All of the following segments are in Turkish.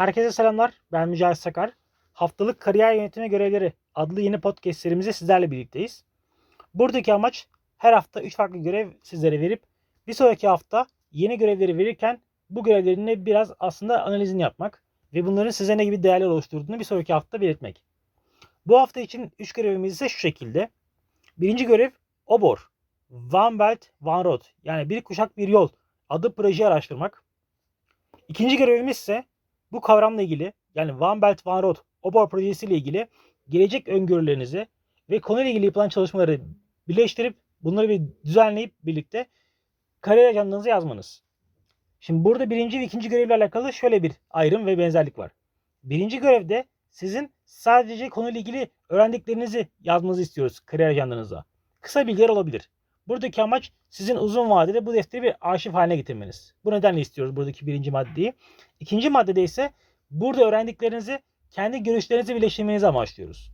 Herkese selamlar. Ben Mücahit Sakar. Haftalık Kariyer Yönetimi Görevleri adlı yeni podcast serimizde sizlerle birlikteyiz. Buradaki amaç her hafta 3 farklı görev sizlere verip bir sonraki hafta yeni görevleri verirken bu görevlerin biraz aslında analizini yapmak ve bunların size ne gibi değerler oluşturduğunu bir sonraki hafta belirtmek. Bu hafta için 3 görevimiz ise şu şekilde. Birinci görev OBOR. One Belt One Road yani bir kuşak bir yol adı projeyi araştırmak. İkinci görevimiz ise bu kavramla ilgili yani One Belt One Road OBOR projesiyle ilgili gelecek öngörülerinizi ve konuyla ilgili yapılan çalışmaları birleştirip bunları bir düzenleyip birlikte kariyer ajandanızı yazmanız. Şimdi burada birinci ve ikinci görevle alakalı şöyle bir ayrım ve benzerlik var. Birinci görevde sizin sadece konuyla ilgili öğrendiklerinizi yazmanızı istiyoruz kariyer ajandanıza. Kısa bilgiler olabilir. Buradaki amaç sizin uzun vadede bu defteri bir arşiv haline getirmeniz. Bu nedenle istiyoruz buradaki birinci maddeyi. İkinci maddede ise burada öğrendiklerinizi kendi görüşlerinizi birleştirmenizi amaçlıyoruz.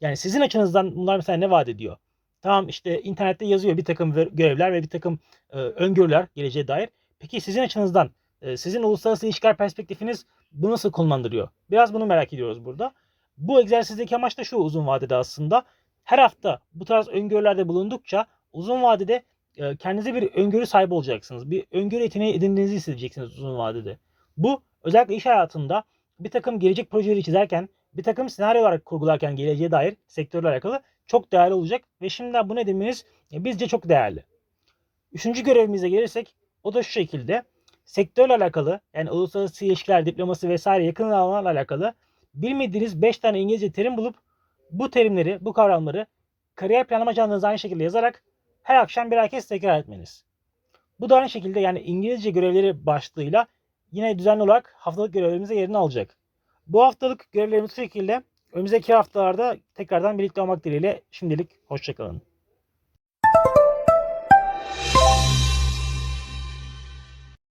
Yani sizin açınızdan bunlar mesela ne vaat ediyor? Tamam işte internette yazıyor bir takım görevler ve bir takım e, öngörüler geleceğe dair. Peki sizin açınızdan, e, sizin uluslararası ilişkiler perspektifiniz bu nasıl konumlandırıyor? Biraz bunu merak ediyoruz burada. Bu egzersizdeki amaç da şu uzun vadede aslında. Her hafta bu tarz öngörülerde bulundukça uzun vadede e, kendinize bir öngörü sahibi olacaksınız. Bir öngörü yeteneği edindiğinizi hissedeceksiniz uzun vadede. Bu özellikle iş hayatında bir takım gelecek projeleri çizerken, bir takım senaryolar kurgularken geleceğe dair sektörle alakalı çok değerli olacak ve şimdiden bu nediminiz bizce çok değerli. Üçüncü görevimize gelirsek o da şu şekilde. Sektörle alakalı yani uluslararası ilişkiler, diploması vesaire yakın alanlarla alakalı bilmediğiniz 5 tane İngilizce terim bulup bu terimleri, bu kavramları kariyer planlama ajandanıza aynı şekilde yazarak her akşam birer kez tekrar etmeniz. Bu da aynı şekilde yani İngilizce görevleri başlığıyla yine düzenli olarak haftalık görevlerimize yerini alacak. Bu haftalık görevlerimiz bu şekilde. Önümüzdeki haftalarda tekrardan birlikte olmak dileğiyle şimdilik hoşçakalın.